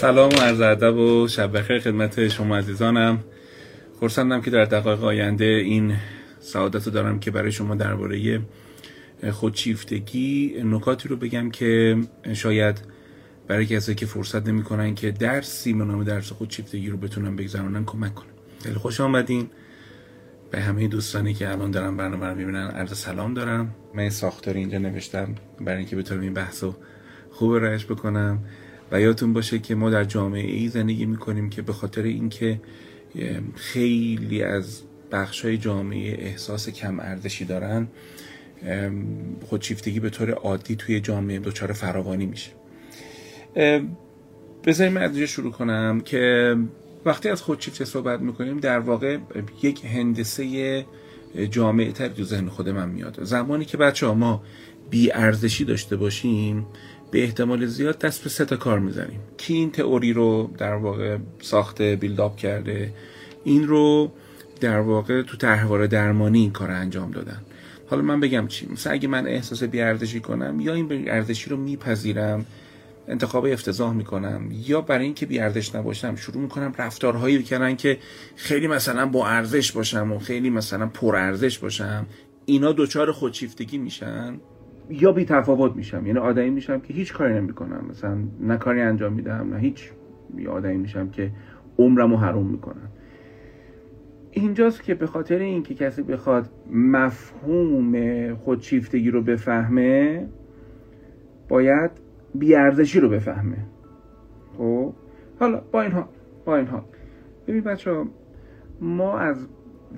سلام و عرض ادب و شب بخیر خدمت شما عزیزانم. خرسندم که در دقایق آینده این سعادت رو دارم که برای شما درباره خودشیفتگی نکاتی رو بگم که شاید برای کسایی که فرصت نمی‌کنن که درسی به نام درس خودشیفتگی رو بتونن بگذرونن کمک کنه خیلی خوش آمدین. به همه دوستانی که الان دارم برنامه رو می‌بینن عرض سلام دارم. من ساختاری اینجا نوشتم برای اینکه بتونم این بحث رو خوب رایش بکنم. و یادتون باشه که ما در جامعه ای زندگی می‌کنیم که به خاطر اینکه خیلی از بخش های جامعه احساس کم ارزشی دارن خودشیفتگی به طور عادی توی جامعه دچار فراوانی میشه. بذاریم من از شروع کنم که وقتی از خودشیفته صحبت می‌کنیم در واقع یک هندسه جامعه تر تو ذهن خود من میاد. زمانی که بچه ها ما بی ارزشی داشته باشیم به احتمال زیاد دست به سه تا کار می‌زنیم. کی این تئوری رو در واقع ساخته بیلداپ کرده. این رو در واقع تو تحوار درمانی این کار انجام دادن. حالا من بگم چی؟ مثلا اگه من احساس بیارزشی کنم یا این ارزشی رو میپذیرم انتخاب افتضاح می‌کنم یا برای اینکه بی ارزش نباشم شروع می‌کنم رفتارهایی بکنن که خیلی مثلا با ارزش باشم و خیلی مثلا پر ارزش باشم. اینا دوچار خودشیفتگی میشن. یا بی تفاوت میشم. یعنی آدمی میشم که هیچ کاری نمی‌کنم. مثلا نه کاری انجام میدم نه هیچ یا آدمی میشم که عمرمو حروم می‌کنم. اینجاست که به خاطر اینکه کسی بخواد مفهوم خودشیفتگی رو بفهمه باید بیارزشی رو بفهمه. خب؟ حالا با این حال با این حال. ببین بچه ما از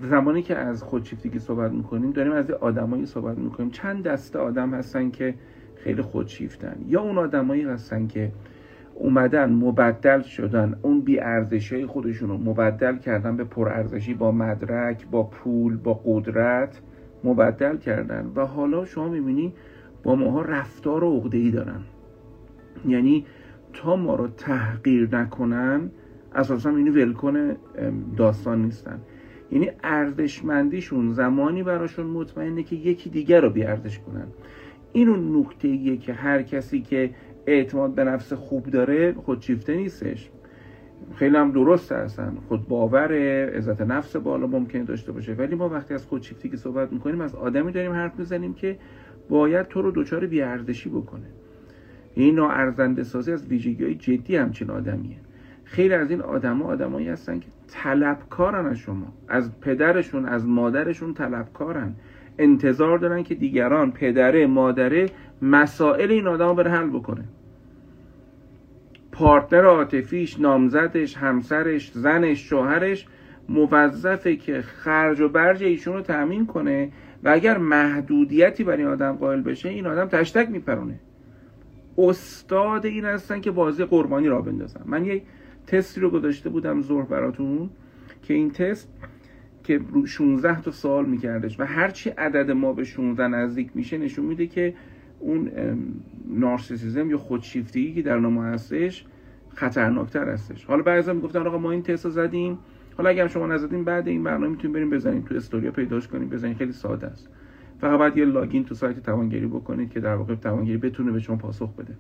زمانی که از خودشیفتگی صحبت می‌کنیم داریم از آدمایی صحبت می‌کنیم. چند دسته آدم هستن که خیلی خودشیفتن. یا اون آدمایی هستن که اومدن مبدل شدن. اون بی ارزشی خودشون رو مبدل کردن به پرارزشی با مدرک با پول با قدرت مبدل کردن. و حالا شما می‌بینی با ماها رفتار و ای دارن. یعنی تا ما رو تحقیر نکنن اساسا اینو ولکن داستان نیستن. یعنی ارزشمندیشون زمانی براشون مطمئنه که یکی دیگر رو بیارزش کنن. این اون نقطه ایه که هر کسی که اعتماد به نفس خوب داره خودشیفته نیستش. خیلی هم درست هستن. خود باور عزت نفس بالا ممکنه داشته باشه. ولی ما وقتی از خودشیفتگی صحبت می‌کنیم از آدمی داریم حرف می‌زنیم که باید تو رو دچار بیارزشی بکنه. این ناارزنده سازی از ویژگی های جدی همچین آدمیه. خیلی از این آدما آدمایی هستن که طلبکارن از شما. از پدرشون از مادرشون طلبکارن. انتظار دارن که دیگران پدره مادره مسائل این آدم بره حل بکنه. پارتنر عاطفیش نامزدش همسرش زنش شوهرش موظفه که خرج و برج ایشون رو تأمین کنه و اگر محدودیتی برای این آدم قائل بشه این آدم تشتک میپرونه. استاد این هستن که بازی قربانی را بندازن. من یک تستی رو گذاشته بودم ظهر براتون که این تست که 16 تا سوال میکردش و هرچی عدد ما به 16 نزدیک میشه نشون میده که اون نارسیسیزم یا خودشیفتگی که در ما هستش خطرناکتر هستش. حالا بعضی می‌گفتن آقا ما این تست رو زدیم. حالا اگر شما نزدیم بعد این برنامه می‌تونیم بریم بزنیم تو استوریا پیداش کنیم بزنیم. خیلی ساده است. فقط باید یه لاگین تو سایت توانگری بکنید که در واقع توانگری بتونه به شما پاسخ بده.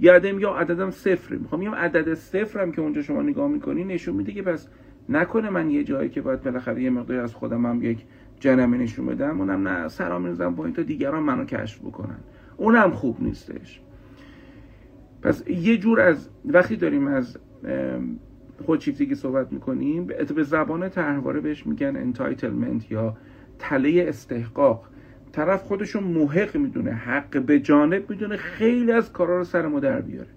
یادم یا عددم صفره. می‌خوام میگم عدد صفر هم که اونجا شما نگاه می‌کنی نشون میده که پس نکنه من یه جایی که باید بالاخره یه مقداری از خودم هم یک جنمی نشون بدم اونم نه سرام با این تا دیگران منو کشف بکنن. اونم خوب نیستش. پس یه جور از وقتی داریم از خودشیفتگی صحبت می‌کنیم به زبان طرحواره بهش میگن entitlement یا تله استحقاق. طرف خودشو محق می‌دونه حق به جانب می‌دونه خیلی از کارا رو سر ما در بیاره.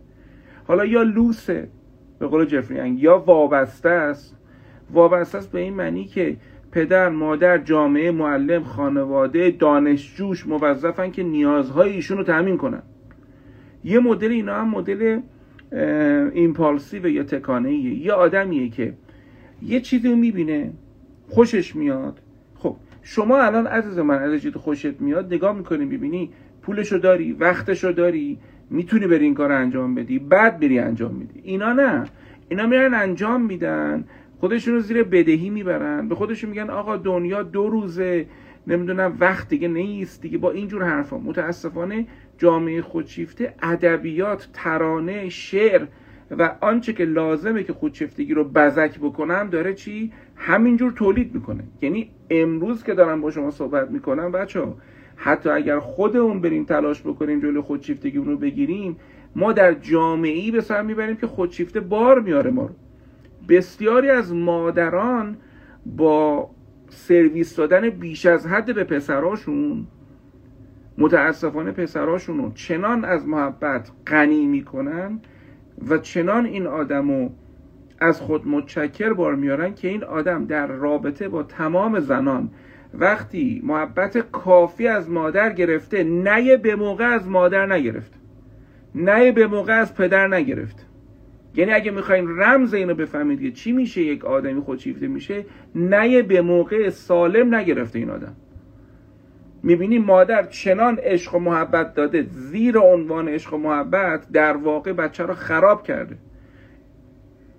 حالا یا لوسه به قول جفری یا وابسته است. وابسته است به این معنی که پدر مادر جامعه معلم خانواده دانشجوش موظفن که نیازهای ایشون رو تأمین کنن. یه مدل اینا هم مدل ایمپالسیو یا تکانه یه آدمیه که یه چیزی رو می‌بینه خوشش میاد شما الان عزیز من از خوشت میاد نگاه می‌کنی ببینی پولشو داری وقتشو داری می‌تونی بری این کار انجام بدی بعد بری انجام میدی. اینا نه. اینا میرن انجام میدن خودشون رو زیر بدهی می‌برن به خودشون میگن آقا دنیا دو روزه نمی‌دونم وقت دیگه نیست دیگه با اینجور حرفا. متاسفانه جامعه خودشیفته ادبیات ترانه شعر و آنچه که لازمه که خودشیفتگی رو بزک بکنم داره چی؟ همینجور تولید می‌کنه. یعنی امروز که دارم با شما صحبت می‌کنم بچه ها حتی اگر خودمون بریم تلاش بکنیم جلوی خودشیفتگی رو بگیریم ما در جامعه ای به سر می‌بریم که خودشیفته بار میاره ما رو. بسیاری از مادران با سرویس دادن بیش از حد به پسراشون متاسفانه پسراشون رو چنان از محبت غنی می‌کنن و چنان این آدم از خود متشکر بار میارن که این آدم در رابطه با تمام زنان وقتی محبت کافی از مادر گرفته نه به موقع از مادر نگرفت نه به موقع از پدر نگرفت. یعنی اگه می‌خوایم رمز اینو بفهمید که چی میشه یک آدمی خودشیفته میشه نه به موقع سالم نگرفته این آدم. می‌بینی مادر چنان عشق و محبت داده زیر عنوان عشق و محبت در واقع بچه رو خراب کرده.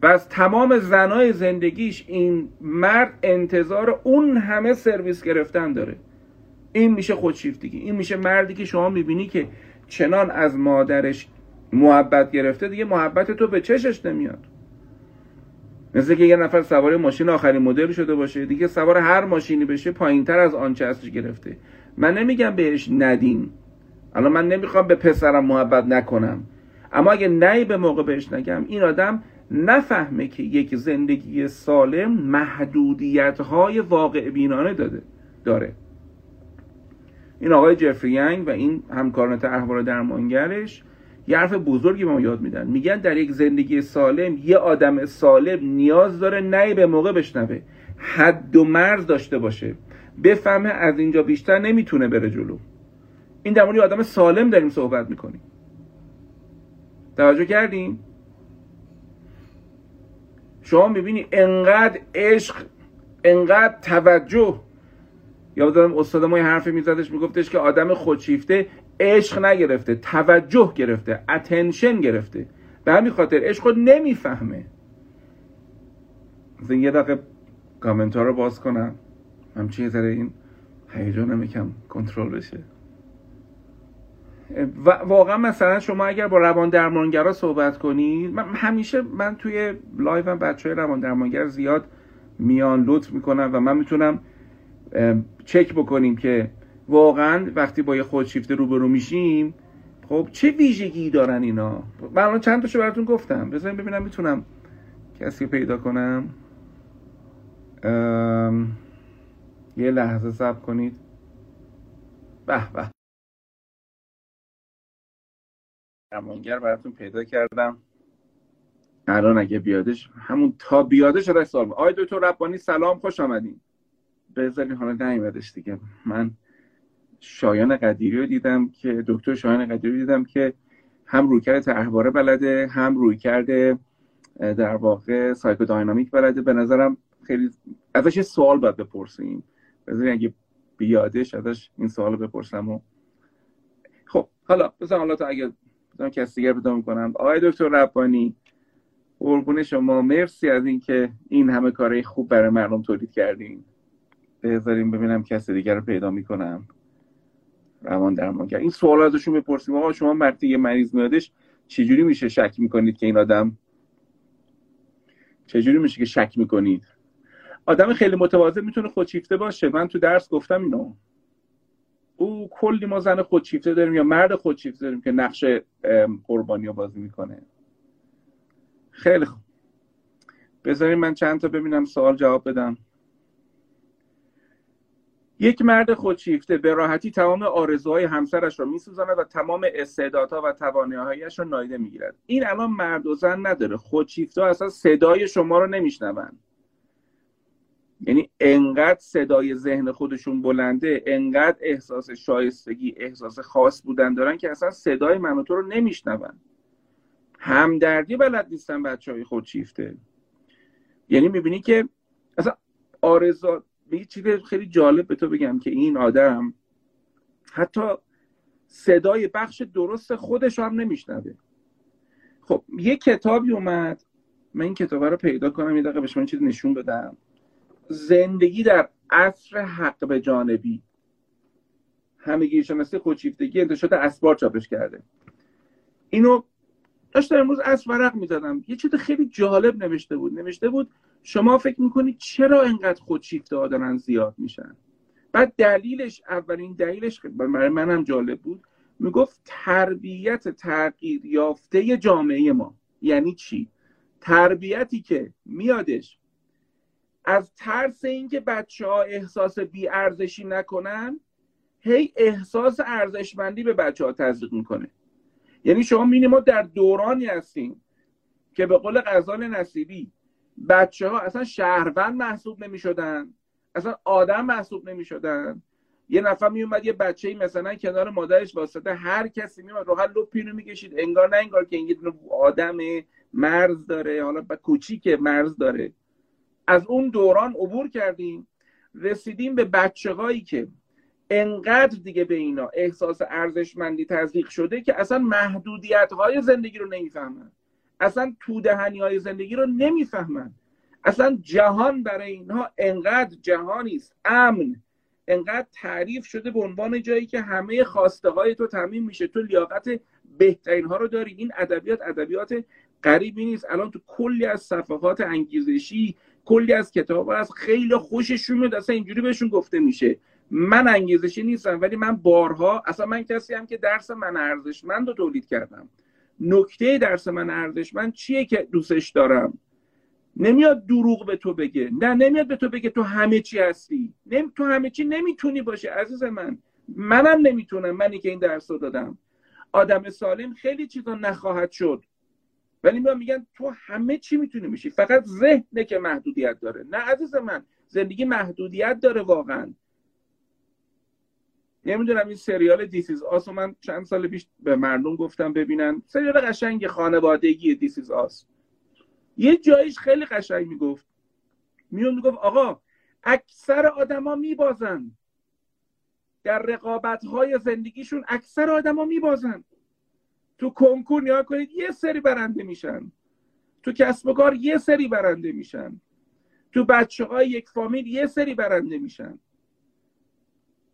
و از تمام زنای زندگیش این مرد انتظار اون همه سرویس گرفتن داره. این میشه خودشیفتگی این میشه مردی که شما می‌بینی که چنان از مادرش محبت گرفته دیگه محبت تو به چشش نمیاد. مثل که یه نفر سوار ماشین آخرین مدل شده باشه دیگه سوار هر ماشینی بشه پایین تر از آنچه ازش گرفته. من نمیگم بهش ندین. الان من نمی‌خوام به پسرم محبت نکنم. اما اگه نهی به موقع بهش نگم این آدم نفهمه که یک زندگی سالم محدودیت های واقع بینانه داده داره. این آقای جفری ینگ و این همکاران احوال درمانگرش یه حرف بزرگی به ما یاد میدن. میگن در یک زندگی سالم یه آدم سالم نیاز داره نه به موقع بشنوه. حد و مرز داشته باشه. بفهمه از اینجا بیشتر نمی‌تونه بره جلو. این در مورد آدم سالم داریم صحبت می‌کنیم. توجه کردیم شما می‌بینی انقدر عشق انقدر توجه. یادم استاد ما یه حرفی میزدش میگفتش که آدم خودشیفته عشق نگرفته توجه گرفته اتنشن گرفته. به همین خاطر عشق رو نمی‌فهمه. یه دقیقه کامنت رو باز کنم. همچین ذره این هیجانم یکم کنترل بشه. و واقعا مثلا شما اگر با روان درمانگرا صحبت کنید من همیشه من توی لایو هم بچه های روان درمانگر زیاد میان لطف می‌کنم و من می‌تونم چک بکنیم که واقعا وقتی با یه خودشیفته روبرو میشیم خب چه ویژگی دارن اینا؟ من الان چند تاشو براتون گفتم بذاریم ببینم می‌تونم کسی پیدا کنم. یه لحظه صبر کنید. به به. درمانگر براتون پیدا کردم. الان اگه بیادش همون تا بیادش ازش سوال آقای دکتر ربانی سلام خوش آمدین. بذارین حالا نیومدش دیگه. من شایان قدیری رو دیدم که دکتر شایان قدیری رو دیدم که هم رویکرد طرحواره بلده هم رویکرد در واقع سایکوداینامیک بلده. به نظرم خیلی ازش سوال باید بپرسیم. بذارین اگه بیادش ازش این سوال بپرسم و خب حالا بذار حالا تا اگه بذارم کسی دیگر پیدا می‌کنم آقای دکتر ربانی قربون شما. مرسی از اینکه این همه کارهای خوب برای مردم تولید کردین. بذاریم ببینم کسی دیگر رو پیدا می‌کنم. روان درمانگر. این سوال ازشون بپرسیم. آقا شما وقتی یه مریض میادش چجوری میشه شک می‌کنید که این آدم؟ چجوری میشه که شک می‌کنید؟ آدم خیلی متواضع می‌تونه خودشیفته باشه. من تو درس گفتم اینو. او کلی ما زن خودشیفته داریم یا مرد خودشیفته داریم که نقش قربانی رو بازی می‌کنه. خیلی خوب. بذاریم من چند تا ببینم سوال جواب بدم. یک مرد خودشیفته به راحتی تمام آرزوهای همسرش رو میسوزاند و تمام استعدادها و تواناییهایش رو نایده می‌گیرد. این الان مرد و زن نداره. خودشیفته اصلا صدای شما رو نمیشنوند. انقدر صدای ذهن خودشون بلنده انقدر احساس شایستگی احساس خاص بودن دارن که اصلا صدای من و تو رو نمیشنون. همدردی بلد نیستن بچه های خودشیفته یعنی می‌بینی که اصلا آرزا یه چیز خیلی جالب به تو بگم که این آدم حتی صدای بخش درست خودش هم نمیشنوه. خب یه کتابی اومد. من این کتاب رو پیدا کنم یه دقیقه بهش من چیز نشون بدم. زندگی در عصر حق به جانبی. همگی شناسی خودشیفتگی انتشارات اسبار چاپش کرده. اینو داشتم امروز از ورق می‌زدم. یه چیز خیلی جالب نوشته بود. نوشته بود شما فکر می‌کنید چرا انقدر خودشیفته دارن زیاد میشن؟ بعد دلیلش اولین دلیلش برای منم جالب بود. می‌گفت تربیت تغییر یافته جامعه ما. یعنی چی؟ تربیتی که میادش از ترس اینکه بچه ها احساس بیارزشی نکنن هی احساس ارزشمندی به بچه ها تزریق می‌کنه. یعنی شما می‌بینید ما در دورانی هستیم که به قول غزال نصیبی بچه ها اصلا شهروند محسوب نمی شدن اصلا آدم محسوب نمی شدن یه نفر می اومد یه بچه ای مثلا کنار مادرش واسطه هر کسی می اومد روحل لپینو می‌کشید انگار نه انگار که این آدم مرز داره حالا کوچیک مرز داره. از اون دوران عبور کردیم رسیدیم به بچه هایی که انقدر دیگه به اینا احساس ارزشمندی تزریق شده که اصلا محدودیت های زندگی رو نمی‌فهمن. اصلا تودهنی های زندگی رو نمی‌فهمن. اصلا جهان برای اینها انقدر جهانی است. امن. انقدر تعریف شده به عنوان جایی که همه خواسته های تو تمیم میشه. تو لیاقت بهترین ها رو داری. این ادبیات ادبیات غریبی نیست. الان تو کلی از صفحات انگیزشی کلی از کتاب از خیلی خوششون میاد. اصلا اینجوری بهشون گفته میشه. من انگیزشی نیستم ولی من بارها اصلا من کسی هم که درس من ارزشمند رو تولید کردم. نکته درس من ارزشمند چیه که دوستش دارم؟ نمیاد دروغ به تو بگه. نه نمیاد به تو بگه تو همه چی هستی. نمی... تو همه چی نمی‌تونی باشه عزیز من. منم نمی‌تونم. منی که این درس رو دادم. آدم سالم خیلی چیزا نخواهد شد. ولی من میگن تو همه چی می‌تونی میشی فقط ذهنه که محدودیت داره. نه عزیز من زندگی محدودیت داره واقعا. نمی‌دونم این سریال دیسیز آس من چند سال پیش به مردم گفتم ببینن. سریال قشنگ خانوادگی دیسیز آس یه جایش خیلی قشنگ می‌گفت. میون می‌گفت آقا اکثر آدما میبازن. در رقابت های زندگیشون اکثر آدما میبازن. تو کنکور نیا کنید یه سری برنده میشن. تو کسب و کار یه سری برنده میشن. تو بچه های یک فامیل یه سری برنده میشن.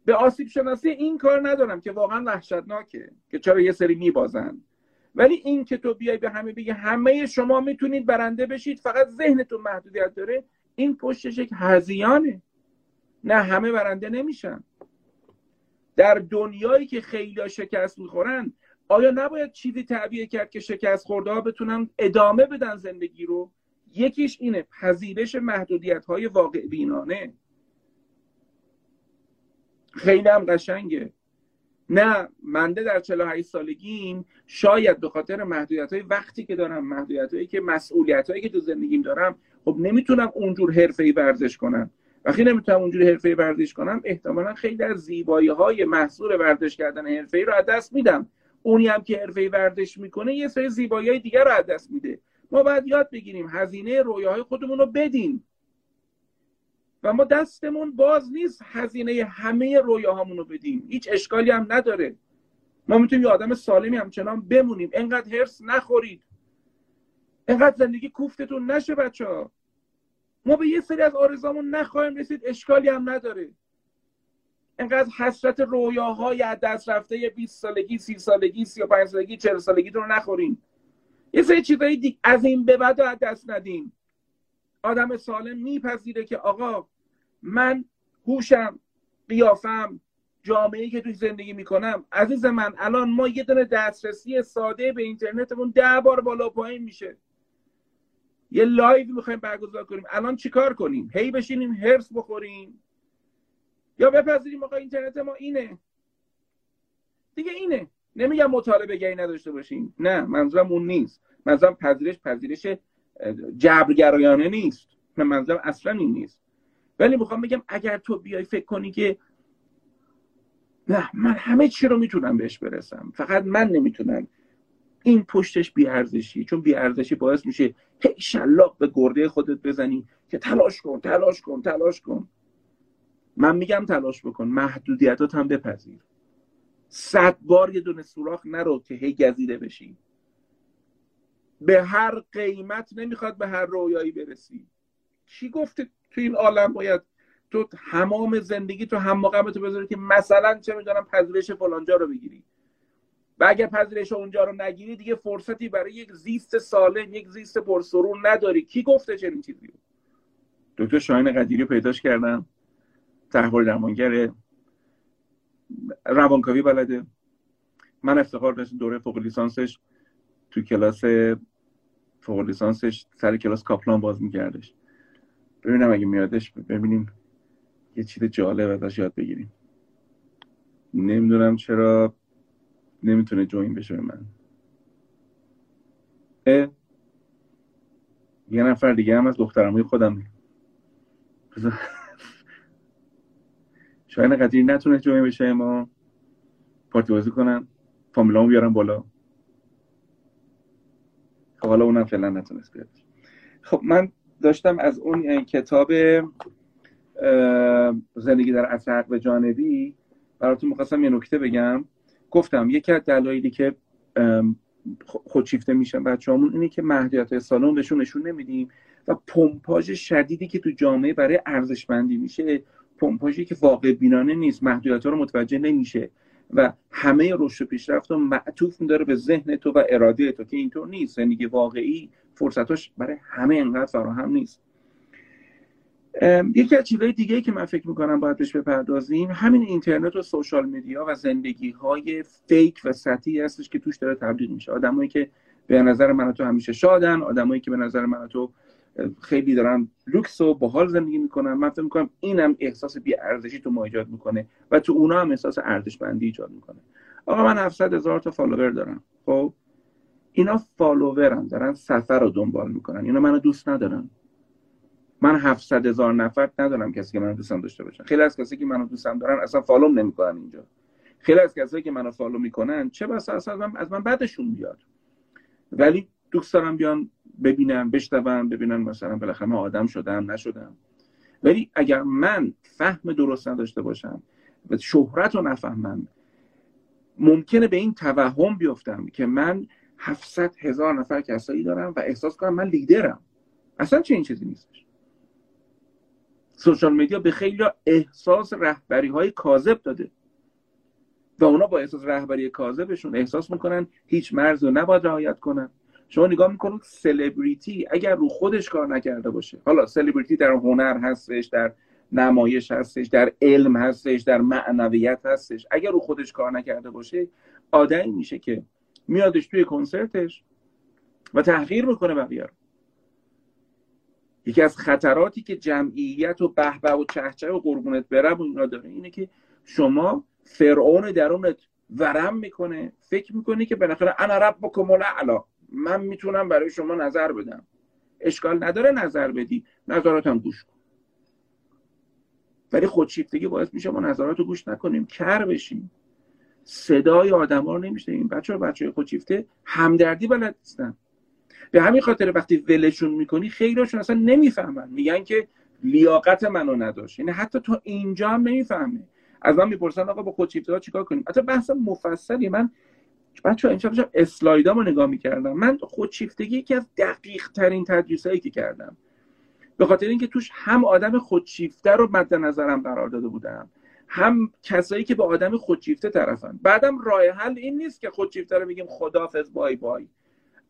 به آسیب شناسی این کار ندارم که واقعا وحشتناکه که چرا یه سری میبازن. ولی این که تو بیای به همه بگی همه شما می‌تونید برنده بشید فقط ذهنتون محدودیت داره این پشتش یک هزیانه. نه همه برنده نمیشن. در دنیایی که خیلی شکست می‌خورن آیا نباید چیزی تعبیه کرد که شکست خورده ها بتونن ادامه بدن زندگی رو؟ یکیش اینه پذیرش محدودیت های واقع بینانه خیلی هم قشنگه. نه منده در 48 سالگیم شاید به خاطر محدودیت های وقتی که دارم محدودیت هایی که مسئولیت هایی که تو زندگیم دارم خب نمی‌تونم اونجور حرفه ای ورزش کنم. وقتی نمی‌تونم اونجور حرفه ورزش کنم احتمالا خیلی از زیبایی های محصول ورزش کردن حرفه ای رو از دست میدم. اونی هم که حرفه ورزش می‌کنه یه سری زیبایی دیگر رو از دست میده. ما باید یاد بگیریم هزینه رویاهای خودمون رو بدیم. و ما دستمون باز نیست هزینه همه رویاهامون رو بدیم. هیچ اشکالی هم نداره. ما می‌تونیم یه آدم سالمی همچنان بمونیم. انقدر هرس نخورید. انقدر زندگی کوفتتون نشه بچه ها ما به یه سری از آرزامون نخواهیم رسید. اشکالی هم نداره. انقدر حسرت رویاهای از دست رفته 20 سالگی 30 سالگی 35 سالگی 40 سالگی رو نخوریم. یه سری چیزایی دیگه از این به بعد از دست ندیم. آدم سالم میپذیره که آقا من هوشم قیافم جامعه که توی زندگی می‌کنم عزیز من الان ما یه دونه دسترسی ساده به اینترنتمون ده بار بالا پایین میشه. یه لایو می‌خوایم برگزار کنیم. الان چیکار کنیم؟ هی بشینیم حرص بخوریم. یا بپذیریم آقا اینترنت ما اینه. دیگه اینه. نمیگم مطالبه گری نداشته باشیم نه منظورم اون نیست. منظورم پذیرش پذیرش جبرگرایانه نیست. نه منظورم اصلا این نیست. ولی می‌خوام بگم اگر تو بیای فکر کنی که نه من همه چی رو می‌تونم بهش برسم. فقط من نمی‌تونم. این پشتش بیارزشی چون بیارزشی باعث میشه هی شلاق به گرده خودت بزنی که تلاش کن تلاش کن تلاش کن. من میگم تلاش بکن محدودیتات هم بپذیر. صد بار یه دونه سوراخ نرو که هی گزیده بشی. به هر قیمت نمی‌خواد به هر رویایی برسی. کی گفته تو این عالم باید؟ تو همام زندگی تو هم تو بذاری که مثلا چه می‌دونم پذیرش فلانجا رو بگیری. و اگر پذیرش اونجا رو نگیری دیگه فرصتی برای یک زیست سالم یک زیست پرسرور نداری. کی گفته چنین چیزی دکتر شاهین قدیری پیداش کردم. تحول درمانگر روانکاوی بلده. من افتخار داشتم دوره فوق لیسانسش تو کلاس فوق لیسانسش سر کلاس کاپلان باز میکردش. ببینم اگه میادش ببینیم یه چیز جالب ازش یاد بگیریم. نمی‌دونم چرا نمی‌تونه جوین بشه به من. اه یه نفر دیگه هم از دخترموی خودم. شاید قدیر نتونه جوین بشه ما پارتی بازی کنم فامیلامو بیارم بالا. خب حالا اونم فعلا نتونست بیاد. خب من داشتم از اون کتاب زندگی در اصل و جانبی براتون می‌خواستم یه نکته بگم. گفتم یکی از دلایلی که خودشیفته میشن بچه‌هامون اینه که محدودیت سالن بهشون نشون نمیدیم و پمپاژ شدیدی که تو جامعه برای ارزشمندی میشه پمپاژی که واقع بینانه نیست محدودیت رو متوجه نمیشه و همه رشد و پیشرفت رو معطوف میداره به ذهن تو و اراده تو که اینطور نیست. زندگی واقعی فرصتاش برای همه انقدر فراهم نیست. یکی از چیزهای دیگه که من فکر می‌کنم باید بهش بپردازیم همین اینترنت و social media و زندگی های fake و سطحی هستش که توش داره تبدیل میشه. آدمایی که به نظر من تو همیشه شادن آدمایی که به نظر من تو خیلی دارن لوکس و باحال زندگی می‌کنن. من فکر می‌کنم اینم احساس بی ارزشی تو ما ایجاد می‌کنه و تو اونا هم احساس ارزشمندی ایجاد می‌کنه. آقا من 700 هزار تا follower دارم. خب؟ اینا follower ن دارن صفحه رو دنبال می‌کنن. اینا منو دوست ندارن. من 700 هزار نفر ندارم کسی که منو دوستم داشته باشن. خیلی از کسی که منو دوستم دارن اصلا follow م نمی‌کنن اینجا. خیلی از کسایی که منو follow می‌کنن چه بسا اصلا از من بدشون بیاد ولی دوست دارم بیان ببینم بشنوم ببینن مثلا بالاخره من آدم شدم نشدم. ولی اگر من فهم درست نداشته باشم و شهرت رو نفهمم ممکنه به این توهم بیفتم که من 700 هزار نفر کسایی دارم و احساس کنم من لیدرم. اصلا چه این چیزی نیستش. سوشال میدیا به خیلی احساس رهبری های کاذب داده. و اونا با احساس رهبری کاذبشون احساس می‌کنن هیچ مرز رو نباید رعایت کنن. شما نگاه می‌کنید سلبریتی اگر رو خودش کار نکرده باشه. حالا سلبریتی در هنر هستش در نمایش هستش در علم هستش در معنویت هستش. اگر رو خودش کار نکرده باشه آدمی میشه که میادش توی کنسرتش و تحقیر می‌کنه بقیه رو یکی از خطراتی که جمعیت و بهبه و چهچه و قربونت برم و اینا داره اینه که شما فرعون درونت ورم می‌کنه فکر می‌کنی که بالاخره انا رب بکم علا من می‌تونم برای شما نظر بدم. اشکال نداره نظر بدی. نظراتم گوش کن. ولی خودشیفتگی باعث میشه ما نظرات رو گوش نکنیم. کر بشیم. صدای آدم ها رو این بچه ها بچه خودشیفته همدردی بلد نیستن. به همین خاطر وقتی ولشون می‌کنی خیلیشون اصلا نمی‌فهمن. میگن که لیاقت منو نداشت. یعنی حتی تو اینجا هم نمی‌فهمه. از من می‌پرسن آقا با خودشیفته ها چیکار کنیم؟ حتی بحث مفصلی من بچه ها امشب داشتم رو نگاه می‌کردم. من خودشیفتگی یکی از دقیق ترین تدریس هایی که کردم. به خاطر اینکه توش هم آدم خودشیفته رو مد نظرم قرار داده بودم هم کسایی که به آدم خودشیفته طرفن. بعدم راه حل این نیست که خودشیفته رو بگیم خدافظ بای بای.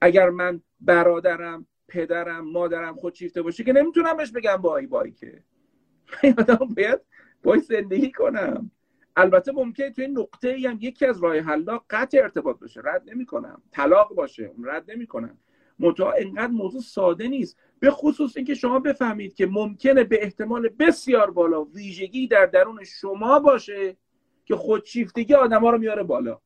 اگر من برادرم پدرم مادرم خودشیفته باشه که نمی‌تونم بهش بگم بای بای که. آدم باید باید زندگی کنم. البته ممکنه توی نقطه هم یکی از راه حلا قطع ارتباط باشه. رد نمی‌کنم. طلاق باشه. رد نمی‌کنم. منتها اینقدر موضوع ساده نیست. به خصوص اینکه شما بفهمید که ممکنه به احتمال بسیار بالا ویژگی در درون شما باشه که خودشیفتگی آدما رو میاره بالا.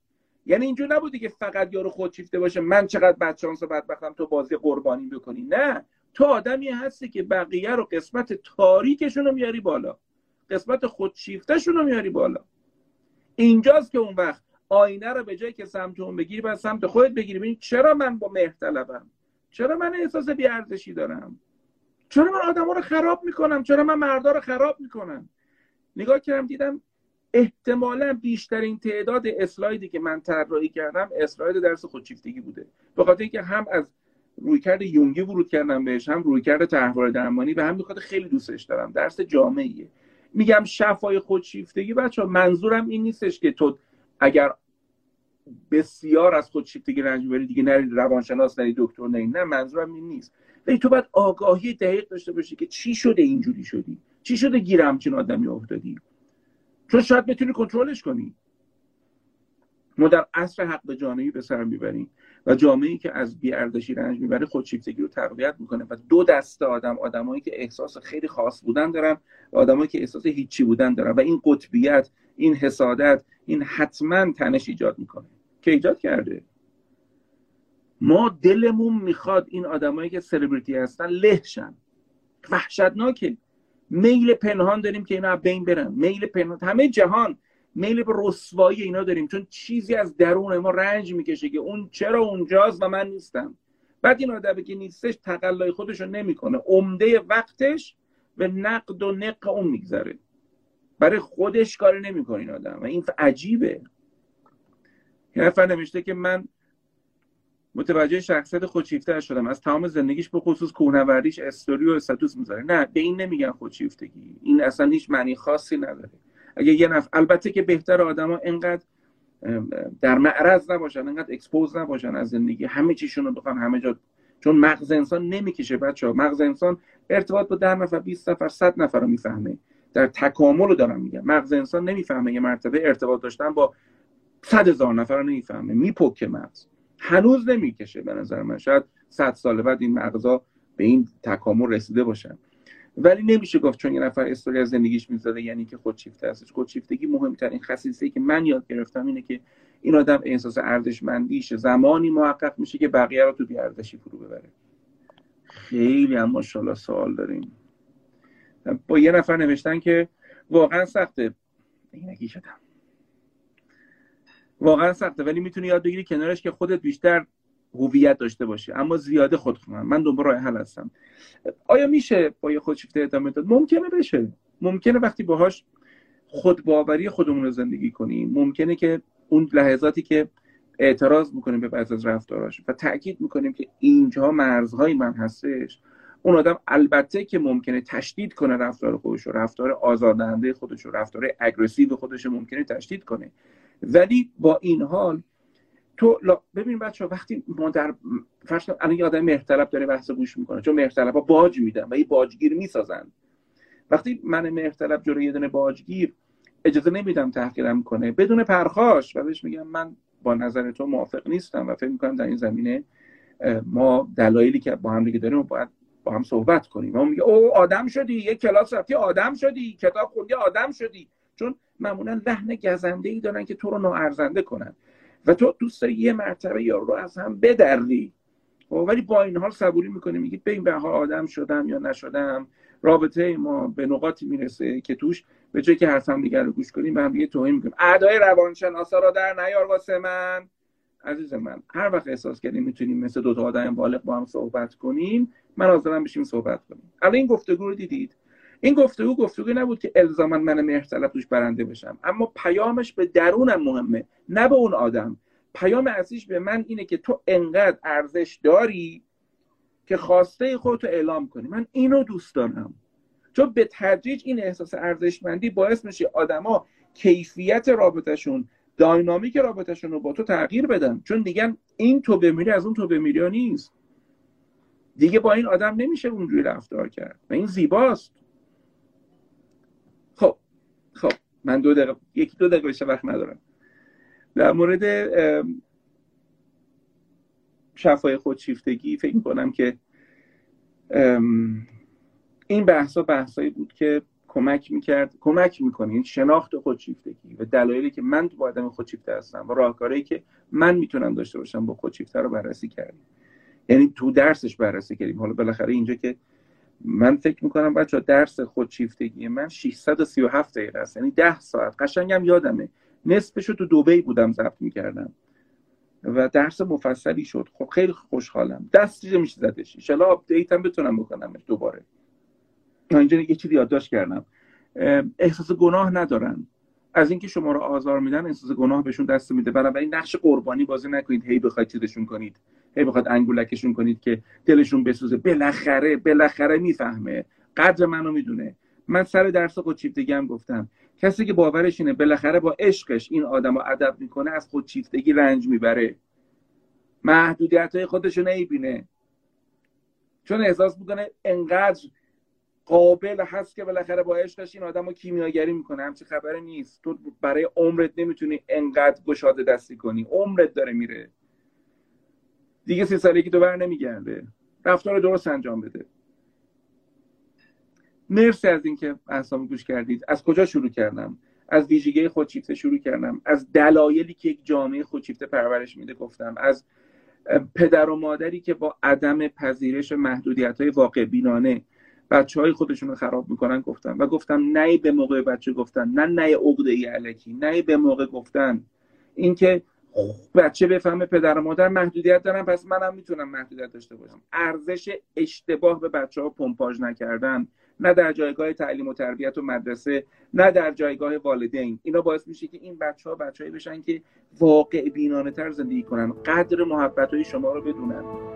یعنی اینجور نبوده که فقط یارو خودشیفته باشه. من چقدر بدشانس و بدبختم تو بازی قربانی بکنی. نه. تو آدمی هستی که بقیه رو قسمت تاریکشون رو میاری بالا. قسمت خودشیفتهشون رو میاری بالا. اینجاست که اون وقت آینه رو به جایی که سمت اون بگیری و سمت خودت بگیری. ببین چرا من با مهرطلبم چرا من احساس بیارزشی دارم؟ چرا من آدما رو خراب می‌کنم؟ چرا من مردا رو خراب می‌کنم؟ نگاه کردم دیدم احتمالا بیشترین تعداد اسلایدی که من طراحی کردم اسلاید درس خودشیفتگی بوده. به خاطر اینکه هم از رویکرد یونگی ورود کردم بهش هم رویکرد تحول درمانی و هم بخاطر خیلی دوستش دارم. درس جامعیه. میگم شفای خودشیفتگی بچه منظورم این نیستش که تو اگر بسیار از خودشیفتگی رنج می‌بری دیگه نری روانشناس نری دکتر نری نه منظورم این نیست. ولی تو باید آگاهی دقیق داشته باشی که چی شده اینجوری شدی؟ چی شده گیر همچین آدمی افتادی؟ چون شاید بتونی کنترلش کنی. ما در عصر حق به جانبی به سر می‌بریم و جامعه که از بیاردشی رنج می‌بره خودشیفتگی رو تقویت می‌کنه و دو دسته آدم آدمایی که احساس خیلی خاص بودن دارن و آدمایی که احساس هیچی بودن دارن و این قطبیت این حسادت این حتما تنش ایجاد می‌کنه. که ایجاد کرده. ما دلمون می‌خواد این آدمایی که سلبریتی هستن لهشن. وحشتناکه. میل پنهان داریم که اینا بین برن. میل پنهان همه جهان میل به رسوایی اینا داریم چون چیزی از درون ما رنج می‌کشه که اون چرا اونجاست و من نیستم. بعد این آدمی که نیستش تقلای خودش رو نمی‌کنه. عمده وقتش به نقد و نق اون میگذره. برای خودش کاری نمی‌کنه این آدم و این عجیبه. یه نفر نوشته که من متوجه شخصیت خودشیفته شدم. از تمام زندگیش به خصوص کوهنوردیش استوری و status می‌ذاره. نه به این نمیگن خودشیفتگی. این اصلا هیچ معنی خاصی نداره. اگه یه نفر البته که بهتره آدما انقدر در معرض نباشن انقدر expose نباشن از زندگی. همه چیشون رو بخوان همه جا چون مغز انسان نمی‌کشه بچه ها مغز انسان ارتباط با ده نفر 20 نفر 100 نفر رو می‌فهمه. در تکامل رو دارم میگم. مغز انسان نمی‌فهمه یه مرتبه ارتباط داشتن با صد هزار نفر رو نمی‌فهمه. میپکه مغز. هنوز نمی‌کشه به نظر من. شاید صد سال بعد این مغزا به این تکامل رسیده باشن. ولی نمیشه گفت چون یه نفر استوری از زندگیش می‌زده یعنی که خودشیفته هستش. خودشیفتگی مهمترین خصیصه که من یاد گرفتم اینه که این آدم احساس ارزشمندیش زمانی محقق میشه که بقیه رو تو بیارزشی فرو ببره. خیلی هم ماشاءالله سوال داریم. با یه نفر نوشتن که واقعا سخته. اینکی شدم. واقعا سخته ولی می‌تونی یاد بگیری کنارش که خودت بیشتر هویت داشته باشی. اما زیاده خود من دوباره راه حل هستم. آیا میشه با یه خودشیفته ادامه داد؟ ممکنه بشه. ممکنه وقتی باهاش خود باوری خودمون رو زندگی کنیم. ممکنه که اون لحظاتی که اعتراض می‌کنیم به بعض از رفتاراش و تاکید می‌کنیم که اینجا مرزهای من هستش. اون آدم البته که ممکنه تشدید کنه رفتار خودش رو رفتار آزاردهنده خودش رو رفتار اگریسیو خودش ممکنه تشدید کنه. ولی با این حال تو ببین بچه وقتی ما در فرض الان یه آدم مهرطلب داره بحث گوش می‌کنه چون مهرطلب ها باج میدن و یه باجگیر می‌سازن. وقتی من مهرطلب جلوی یه دونه باجگیر اجازه نمیدم تحقیرم کنه. بدون پرخاش و بهش میگم من با نظر تو موافق نیستم و فکر می‌کنم در این زمینه ما دلایلی که با هم دیگه داریم باید با هم صحبت کنیم. ما میگه او آدم شدی یه کلاس رفتی آدم شدی کتاب خوندی آدم شدی. چون معمولا لحن گزنده ای دارن که تو رو ناارزنده کنن. و تو دوست داری یه مرتبه یا رو از هم بدری خب، ولی با این حال صبوری می‌کنی میگی به این به حال آدم شدم یا نشدم. رابطه ما به نقاطی می‌رسه که توش به جای که حرف هم دیگر رو گوش کنیم به هم دیگه توهین می‌کنیم. اعدای روانشناسا را در نیار واسه من. عزیز من هر وقت احساس کردیم می‌تونیم مثل دو تا آدم بالغ با هم صحبت کنیم من حاضرم بشیم صحبت کنیم. الان این گفتگو رو دیدید؟ این گفتگو گفتگو نبود که الزاما من مهرطلب توش برنده بشم. اما پیامش به درونم مهمه نه به اون آدم. پیام اصلیش به من اینه که تو انقدر ارزش داری که خواسته خودتو اعلام کنی. من اینو دوست دارم. چون به تدریج این احساس ارزشمندی باعث میشه آدما کیفیت رابطهشون داینامیک رابطهشون رو با تو تغییر بدن. چون دیگه این تو بمیری از اون تو بمیری نیست. دیگه با این آدم نمیشه اونجوری رفتار کرد. و این زیباست. خب من دو دقیقه یکی دو دقیقه بشه وقت ندارم. در مورد شفای خودشیفتگی فکر کنم که این بحثا بحثایی بود که کمک می‌کرد کمک می‌کنه این شناخت خودشیفتگی و دلایلی که من تو آدم خودشیفته هستم و راهکارهایی که من می‌تونم داشته باشم با خودشیفته رو بررسی کردیم. یعنی تو درسش بررسی کردیم. حالا بالاخره اینجا که من فکر می‌کنم بچه درس خودشیفتگی من 637 دقیقه است. یعنی 10 ساعت. قشنگم یادمه. نصفش رو تو دوبی بودم ضبط می‌کردم. و درس مفصلی شد. خب خیلی خوشحالم. دستی میشه زدش. انشالله آپدیت هم بتونم بکنمش دوباره. اینجا یه چیزی یادداشت کردم. احساس گناه ندارن از اینکه شما رو آزار میدن احساس گناه بهشون دست میده. بنابراین نقش قربانی بازی نکنید. هی بخواید چیزشون کنید. هی بخواید انگولکشون کنید که دلشون بسوزه. بالاخره بالاخره می‌فهمه. قدر منو می‌دونه. من سر درس خودشیفتگی هم گفتم. کسی که باورش اینه بالاخره با عشقش این آدم ادب می‌کنه از خودشیفتگی رنج می‌بره. محدودیت های خودش رو نمی‌بینه. چون احساس می‌کنه انقدر قابل هست که بالاخره با عشقش این آدم رو کیمیاگری می‌کنه. همچی خبری نیست. تو برای عمرت نمی‌تونی انقدر گشاده دستی کنی. عمرت داره میره. دیگه سی سالگی تو بر نمیگرده. رفتار درست انجام بده. مرسی از اینکه احسام گوش کردید. از کجا شروع کردم؟ از ویژگی خودشیفته شروع کردم. از دلایلی که یک جامعه خودشیفته پرورش میده گفتم. از پدر و مادری که با عدم پذیرش محدودیت های واقع بینانه بچه های خودشون رو خراب می‌کنن گفتم. و گفتم نه به موقع بچه گفتن نه نه عقده ای علکی نه به موقع گفتن. اینکه بچه بفهمه پدر و مادر محدودیت دارن پس منم می‌تونم محدودیت داشته باشم. ارزش اشتباه به بچه ها پمپاژ نکردن. نه در جایگاه تعلیم و تربیت و مدرسه نه در جایگاه والدین. اینا باعث میشه که این بچه ها بچههایی بشن که واقع بینانه تر زندگی کنن. قدر محبت های شما رو بدونن.